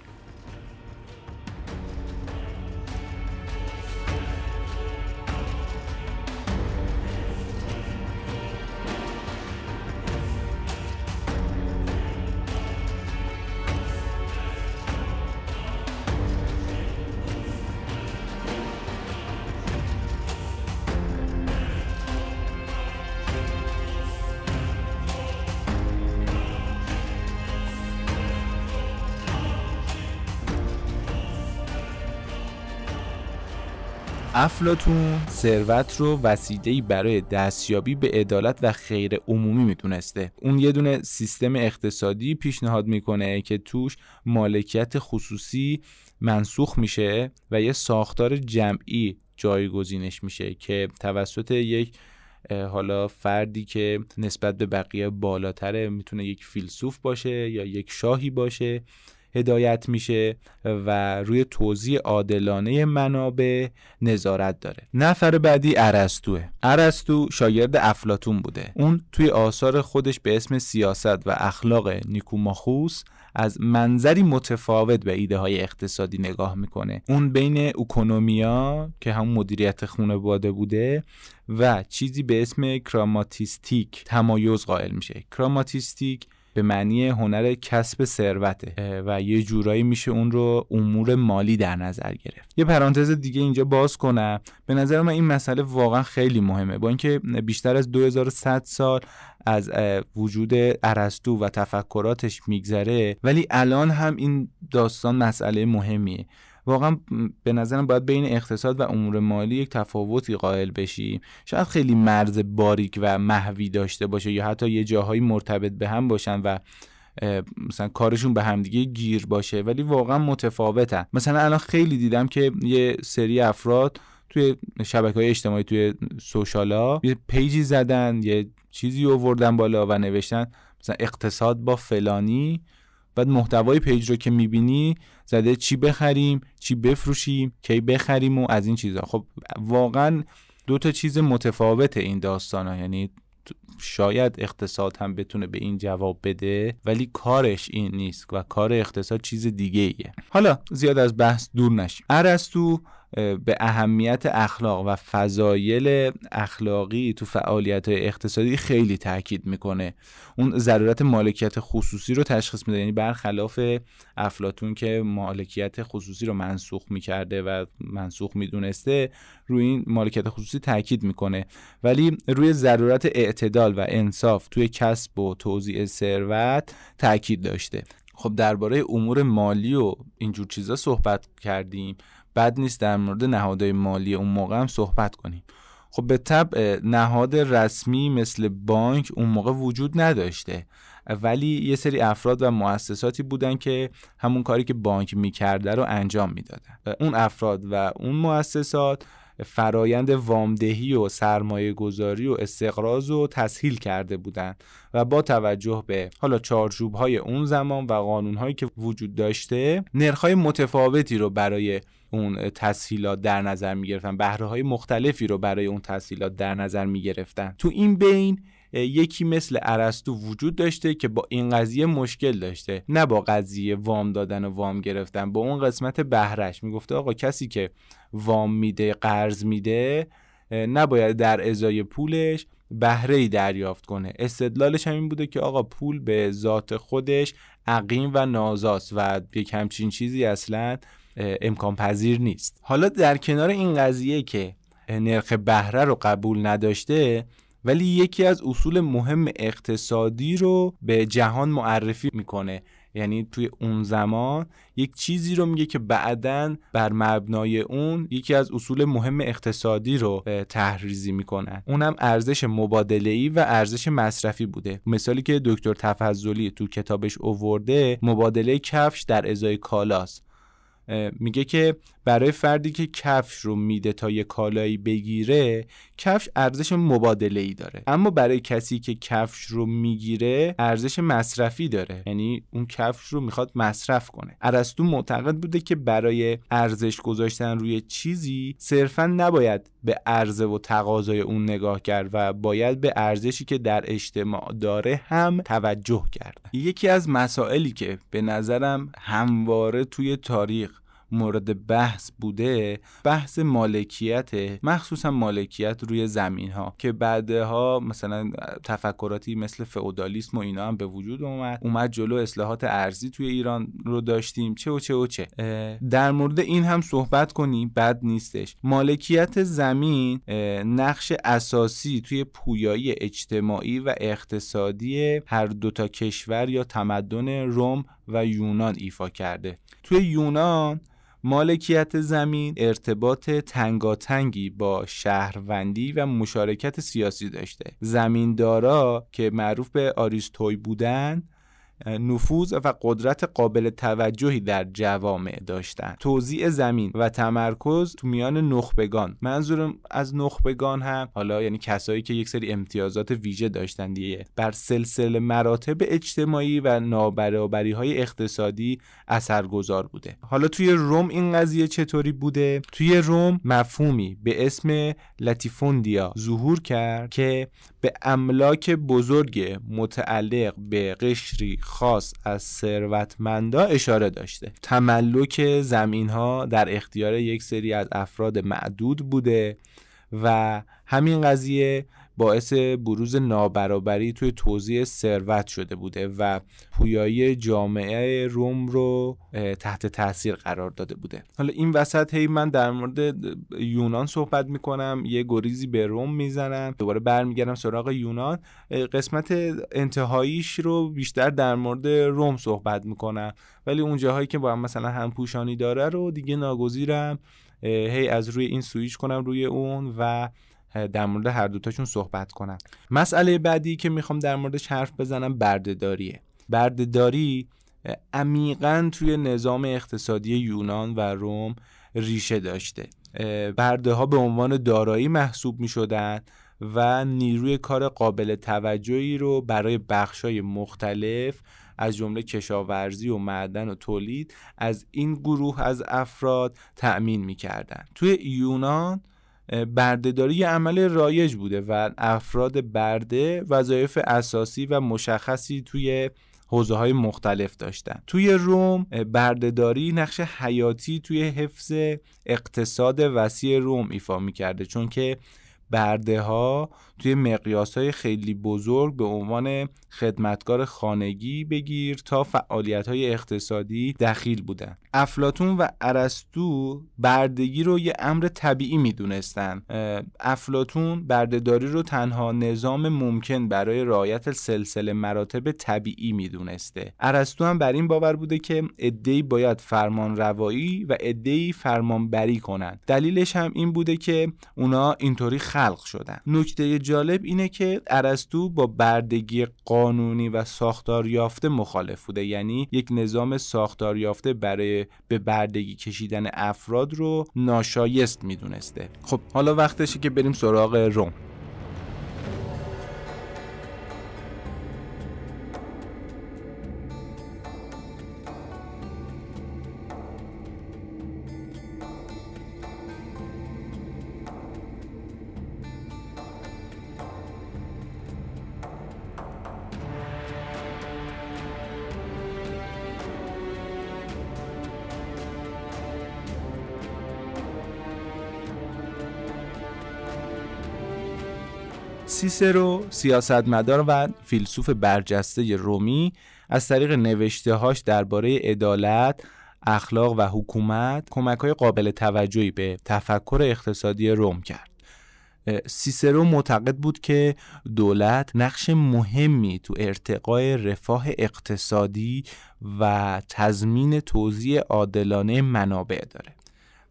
افلاتون ثروت رو وسیله‌ای برای دستیابی به عدالت و خیر عمومی می‌تونسته. اون یه دونه سیستم اقتصادی پیشنهاد می‌کنه که توش مالکیت خصوصی منسوخ میشه و یه ساختار جمعی جایگزینش میشه که توسط یک حالا فردی که نسبت به بقیه بالاتره می‌تونه یک فیلسوف باشه یا یک شاهی باشه هدایت میشه و روی توزیع عادلانه منابع نظارت داره. نفر بعدی ارسطوه. ارسطو شاگرد افلاتون بوده. اون توی آثار خودش به اسم سیاست و اخلاق نیکوماخوس از منظری متفاوت به ایده های اقتصادی نگاه می‌کنه. اون بین اکونومیا که هم مدیریت خانواده بوده و چیزی به اسم کراماتیستیک تمایز قائل میشه. کراماتیستیک به معنی هنر کسب ثروته و یه جورایی میشه اون رو امور مالی در نظر گرفت. یه پرانتز دیگه اینجا باز کنم. به نظر من این مسئله واقعا خیلی مهمه. با اینکه بیشتر از 2100 سال از وجود ارسطو و تفکراتش میگذره ولی الان هم این داستان مسئله مهمیه. واقعا به نظرم باید بین اقتصاد و امور مالی یک تفاوتی قائل بشیم شاید خیلی مرز باریک و محوی داشته باشه یا حتی یه جاهایی مرتبط به هم باشن و مثلا کارشون به همدیگه گیر باشه ولی واقعا متفاوتن. مثلا الان خیلی دیدم که یه سری افراد توی شبکه های اجتماعی توی social ا یه page ی زدن یه چیزی آوردن بالا و نوشتن مثلا اقتصاد با فلانی بعد محتوای page رو که می‌بینی زده چی بخریم چی بفروشیم کی بخریم و از این چیزها خب واقعا دو تا چیز متفاوت این داستان ها یعنی شاید اقتصاد هم بتونه به این جواب بده ولی کارش این نیست و کار اقتصاد چیز دیگه ایه حالا زیاد از بحث دور نشیم. ارسطو به اهمیت اخلاق و فضایل اخلاقی تو فعالیت اقتصادی خیلی تاکید می‌کنه. اون ضرورت مالکیت خصوصی رو تشخیص میده. یعنی برخلاف افلاتون که مالکیت خصوصی رو منسوخ می‌کرده و منسوخ می‌دونسته روی این مالکیت خصوصی تاکید می‌کنه. ولی روی ضرورت اعتدال و انصاف توی کسب و توزیع ثروت تاکید داشته. خب درباره امور مالی و اینجور چیزا صحبت کردیم. بد نیست در مورد نهادهای مالی اون موقع هم صحبت کنیم. خب به طب نهاد رسمی مثل بانک اون موقع وجود نداشته. ولی یه سری افراد و مؤسساتی بودن که همون کاری که بانک می‌کرده رو انجام می‌دادن. اون افراد و اون مؤسسات فرایند وامدهی و سرمایه گذاری و استقراض و تسهیل کرده بودند و با توجه به حالا چارچوب های اون زمان و قانون هایی که وجود داشته نرخ های متفاوتی رو برای اون تسهیلات در نظر می گرفتن بهره های مختلفی رو برای اون تسهیلات در نظر می گرفتن تو این بین یکی مثل ارسطو وجود داشته که با این قضیه مشکل داشته. نه با قضیه وام دادن و وام گرفتن با اون قسمت بهرش می‌گفته آقا کسی که وام میده قرض میده نباید در ازای پولش بهره ای دریافت کنه. استدلالش هم این بوده که آقا پول به ذات خودش عقیم و نازاست و یک همچین چیزی اصلا امکان پذیر نیست. حالا در کنار این قضیه که نرخ بهره رو قبول نداشته ولی یکی از اصول مهم اقتصادی رو به جهان معرفی می‌کنه. یعنی توی اون زمان یک چیزی رو میگه که بعدا بر مبنای اون یکی از اصول مهم اقتصادی رو تحریزی می‌کنن. اونم ارزش مبادله و ارزش مصرفی بوده. مثالی که دکتر تفضلی تو کتابش اوورده مبادله کفش در ازای کالاست. میگه که برای فردی که کفش رو میده تا یه کالایی بگیره کفش ارزش مبادله ای داره. اما برای کسی که کفش رو می‌گیره ارزش مصرفی داره. یعنی اون کفش رو می‌خواد مصرف کنه. ارسطو معتقد بوده که برای ارزش گذاشتن روی چیزی صرفا نباید به عرضه و تقاضای اون نگاه کرد و باید به ارزشی که در اجتماع داره هم توجه کرد. یکی از مسائلی که به نظرم همواره توی تاریخ مورد بحث بوده بحث مالکیت مخصوصا مالکیت روی زمین ها که بعدها مثلا تفکراتی مثل فئودالیسم و اینا هم به وجود اومد. اومد جلو اصلاحات ارزی توی ایران رو داشتیم. چه و چه و چه. در مورد این هم صحبت کنیم. بد نیستش. مالکیت زمین نقش اساسی توی پویایی اجتماعی و اقتصادی هر دوتا کشور یا تمدن روم و یونان ایفا کرده. توی یونان مالکیت زمین ارتباط تنگاتنگی با شهروندی و مشارکت سیاسی داشته. زمیندارا که معروف به آریستوی بودن نفوذ و قدرت قابل توجهی در جوامع داشتن توزیع زمین و تمرکز تو میان نخبگان. منظورم از نخبگان هم حالا یعنی کسایی که یک سری امتیازات ویژه داشتن دیگه بر سلسله مراتب اجتماعی و نابرابری های اقتصادی اثرگذار بوده. حالا توی روم این قضیه چطوری بوده؟ توی روم مفهومی به اسم لاتیفوندیا ظهور کرد که به املاک بزرگ متعلق به قشری خاص از ثروتمندا اشاره داشته. تملک زمین ها در اختیار یک سری از افراد معدود بوده و همین قضیه باعث بروز نابرابری توی توزیع ثروت شده بوده و پویایی جامعه روم رو تحت تاثیر قرار داده بوده. حالا این وسط هی من در مورد یونان صحبت می‌کنم یه گریزی به روم می‌زنم دوباره برمیگردم سراغ یونان. قسمت انتهاییش رو بیشتر در مورد روم صحبت می‌کنم. ولی اون جاهایی که با هم مثلا همپوشانی داره رو دیگه ناگزیرم هی از روی این سویچ کنم روی اون و در مورد هر دوتاشون صحبت کنم. مسئله بعدی که می‌خوام در موردش حرف بزنم بردهداریه. بردهداری عمیقا توی نظام اقتصادی یونان و روم ریشه داشته. برده ها به عنوان دارایی محسوب می شدن و نیروی کار قابل توجهی رو برای بخشای مختلف از جمله کشاورزی و معدن و تولید از این گروه از افراد تأمین می‌کردن. توی یونان بردهداری یه عمل رایج بوده و افراد برده وظایف اساسی و مشخصی توی حوزه های مختلف داشتن. توی روم بردهداری نقش حیاتی توی حفظ اقتصاد وسیع روم ایفا می‌کرده چون که برده ها توی مقیاس های خیلی بزرگ به عنوان خدمتکار خانگی بگیر تا فعالیت های اقتصادی دخیل بودن. افلاتون و ارسطو بردگی رو یه امر طبیعی می‌دونستن. افلاتون بردهداری رو تنها نظام ممکن برای رعایت سلسله مراتب طبیعی می‌دونسته. ارسطو هم بر این باور بوده که عدهای باید فرمان روایی و عدهای فرمان بری کنند. دلیلش هم این بوده که اونا اینطوری خلق شدن. نکته جالب اینه که ارسطو با بردگی قانونی و ساختار یافته مخالف بوده. یعنی یک نظام ساختار یافته برای به بردگی کشیدن افراد رو ناشایست می‌دونسته. خب حالا وقتشه که بریم سراغ روم. سیسرو سیاستمدار و فیلسوف برجسته رومی از طریق نوشتههاش درباره عدالت اخلاق و حکومت کمک های قابل توجهی به تفکر اقتصادی روم کرد. سیسرو معتقد بود که دولت نقش مهمی تو ارتقای رفاه اقتصادی و تضمین توزیع عادلانه منابع داره.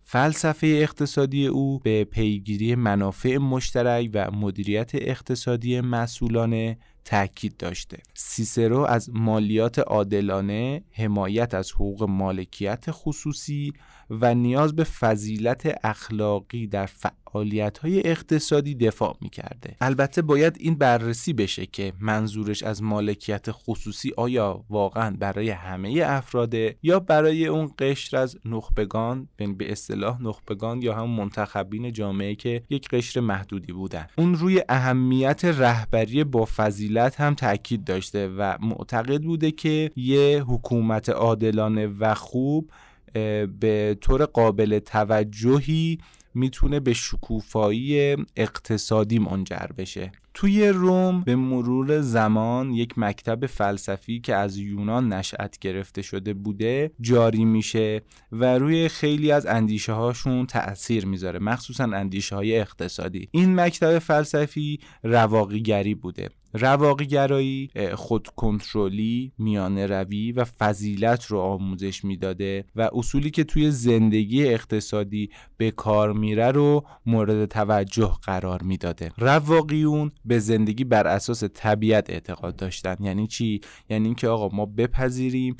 فلسفه اقتصادی او به پیگیری منافع مشترک و مدیریت اقتصادی مسئولانه تاکید داشته سیسرو از مالیات عادلانه حمایت از حقوق مالکیت خصوصی و نیاز به فضیلت اخلاقی در فعالیت های اقتصادی دفاع می کرده. البته باید این بررسی بشه که منظورش از مالکیت خصوصی آیا واقعا برای همه افراده یا برای اون قشر از نخبگان به اصطلاح نخبگان یا هم منتخبین جامعه که یک قشر محدودی بودن اون روی اهمیت رهبری با فضیلت هم تاکید داشته و معتقد بوده که یه حکومت عادلانه و خوب به طور قابل توجهی می‌تونه به شکوفایی اقتصادی منجر بشه. توی روم به مرور زمان یک مکتب فلسفی که از یونان نشأت گرفته شده بوده جاری میشه و روی خیلی از اندیشه هاشون تأثیر می‌ذاره مخصوصا اندیشه های اقتصادی. این مکتب فلسفی رواقیگری بوده. رواقیگرایی خود کنترلی میانه روی و فضیلت رو آموزش می‌داده و اصولی که توی زندگی اقتصادی به کار میره رو مورد توجه قرار می‌داده. رواقیون به زندگی بر اساس طبیعت اعتقاد داشتن. یعنی چی؟ یعنی اینکه آقا ما بپذیریم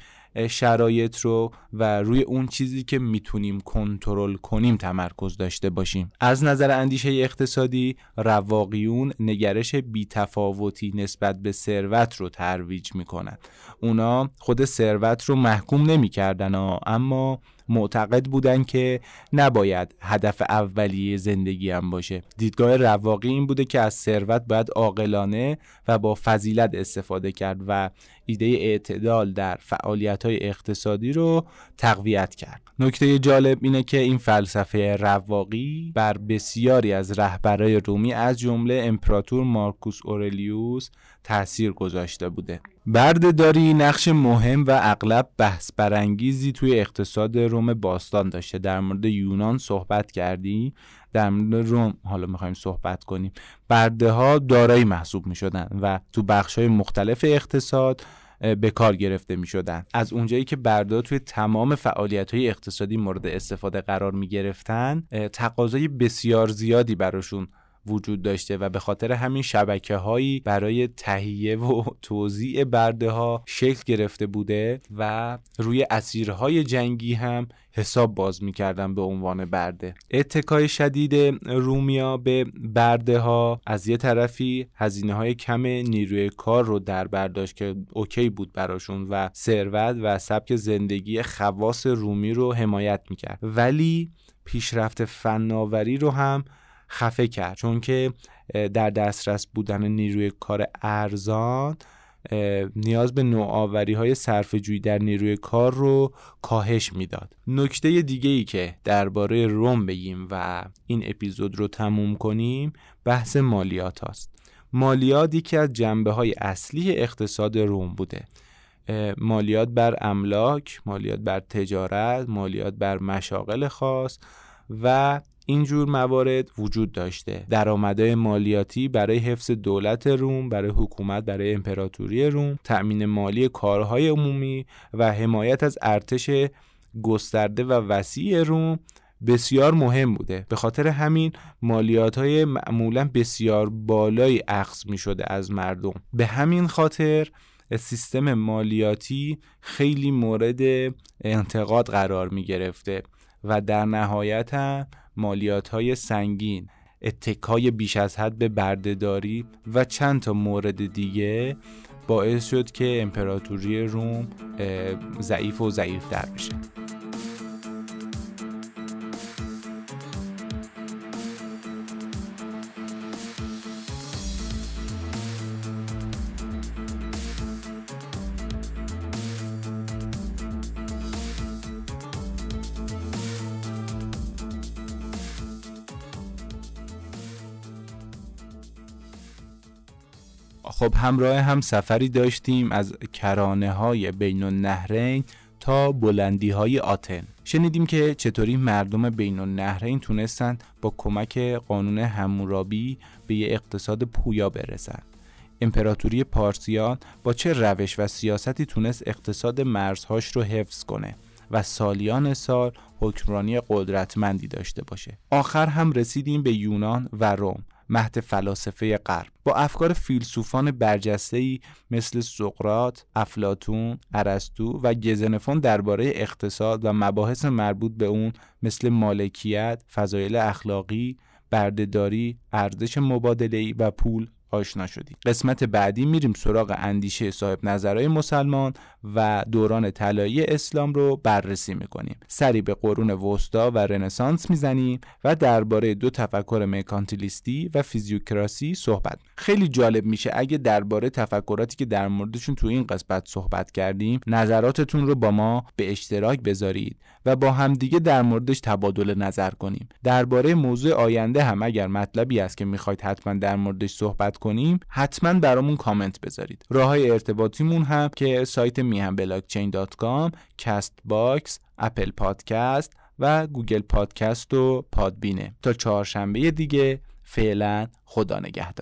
شرایط رو و روی اون چیزی که می‌تونیم کنترل کنیم تمرکز داشته باشیم. از نظر اندیشه اقتصادی رواقیون نگرش بیتفاوتی نسبت به ثروت رو ترویج می‌کنن. اونا خود ثروت رو محکوم نمی‌کردن اما معتقد بودن که نباید هدف اولیه زندگی هم باشه. دیدگاه رواقی این بوده که از ثروت باید عاقلانه و با فضیلت استفاده کرد و ایده اعتدال در فعالیت های اقتصادی رو تقویت کرد. نکته جالب اینه که این فلسفه رواقی بر بسیاری از رهبرای رومی از جمله امپراتور مارکوس اورلیوس تاثیر گذاشته بوده. بردهداری نقش مهم و اغلب بحث برانگیزی توی اقتصاد روم باستان داشته. در مورد یونان صحبت کردیم در مورد روم حالا می‌خوایم صحبت کنیم. برده ها دارایی محسوب می شدن و تو بخش های مختلف اقتصاد به کار گرفته می شدن از اونجایی که برده توی تمام فعالیت های اقتصادی مورد استفاده قرار می گرفتن تقاضای بسیار زیادی براشون وجود داشته و به خاطر همین شبکه هایی برای تهیه و توزیع برده ها شکل گرفته بوده و روی اسیرهای جنگی هم حساب باز می‌کردن به عنوان برده. اتکای شدید رومیا به برده ها از یه طرفی هزینه های کم نیروی کار رو در برداشت که اوکی بود براشون و ثروت و سبک زندگی خواص رومی رو حمایت می‌کرد. ولی پیشرفت فناوری رو هم خفه کرد. چون که در دسترس بودن نیروی کار ارزان نیاز به نوآوری های جویی در نیروی کار رو کاهش می‌داد. نکته دیگه ای که درباره روم بگیم و این اپیزود رو تموم کنیم بحث مالیات هاست. مالیات یکی از جنبه های اصلی اقتصاد روم بوده. مالیات بر املاک، مالیات بر تجارت، مالیات بر مشاغل خاص و اینجور موارد وجود داشته. درآمدهای مالیاتی برای حفظ دولت روم برای حکومت برای امپراتوری روم تأمین مالی کارهای عمومی و حمایت از ارتش گسترده و وسیع روم بسیار مهم بوده. به خاطر همین مالیات های معمولا بسیار بالایی اخذ می شده از مردم. به همین خاطر سیستم مالیاتی خیلی مورد انتقاد قرار می گرفته و در نهایت هم مالیات های سنگین اتکای بیش از حد به بردهداری و چند تا مورد دیگه باعث شد که امپراتوری روم ضعیف و ضعیف در بشه. خب همراه هم سفری داشتیم از کرانه های بین النهرین تا بلندی های آتن. شنیدیم که چطوری مردم بین النهرین تونستند با کمک قانون همورابی به یه اقتصاد پویا برسند امپراتوری پارسیان با چه روش و سیاستی تونست اقتصاد مرزهاش رو حفظ کنه و سالیان سال حکمرانی قدرتمندی داشته باشه؟ آخر هم رسیدیم به یونان و روم. مهد فلاسفه غرب. با افکار فیلسوفان برجسته‌ای مثل سقراط، افلاتون، ارسطو و گزنفون درباره اقتصاد و مباحث مربوط به اون مثل مالکیت، فضایل اخلاقی، بردهداری، ارزش مبادله‌ای و پول آشنا شدیم قسمت بعدی میریم سراغ اندیشه صاحب نظرهای مسلمان و دوران طلایی اسلام رو بررسی می‌کنیم. سری به قرون وسطا و رنسانس می‌زنیم و درباره دو تفکر مکانتیلیستی و فیزیوکراسی صحبت خیلی جالب میشه اگه درباره تفکراتی که در موردشون تو این قسمت صحبت کردیم نظراتتون رو با ما به اشتراک بذارید و با همدیگه در موردش تبادل نظر کنیم. درباره موضوع آینده هم اگر مطلبی است که می‌خواید حتما در موردش صحبت کنیم حتما برامون کامنت بذارید. راه های ارتباطیمون هم که سایت میهم blockchain dot com کست‌باکس اپل پادکست و گوگل پادکست و پادبینه. تا چهارشنبه دیگه فعلا خدا نگهدار.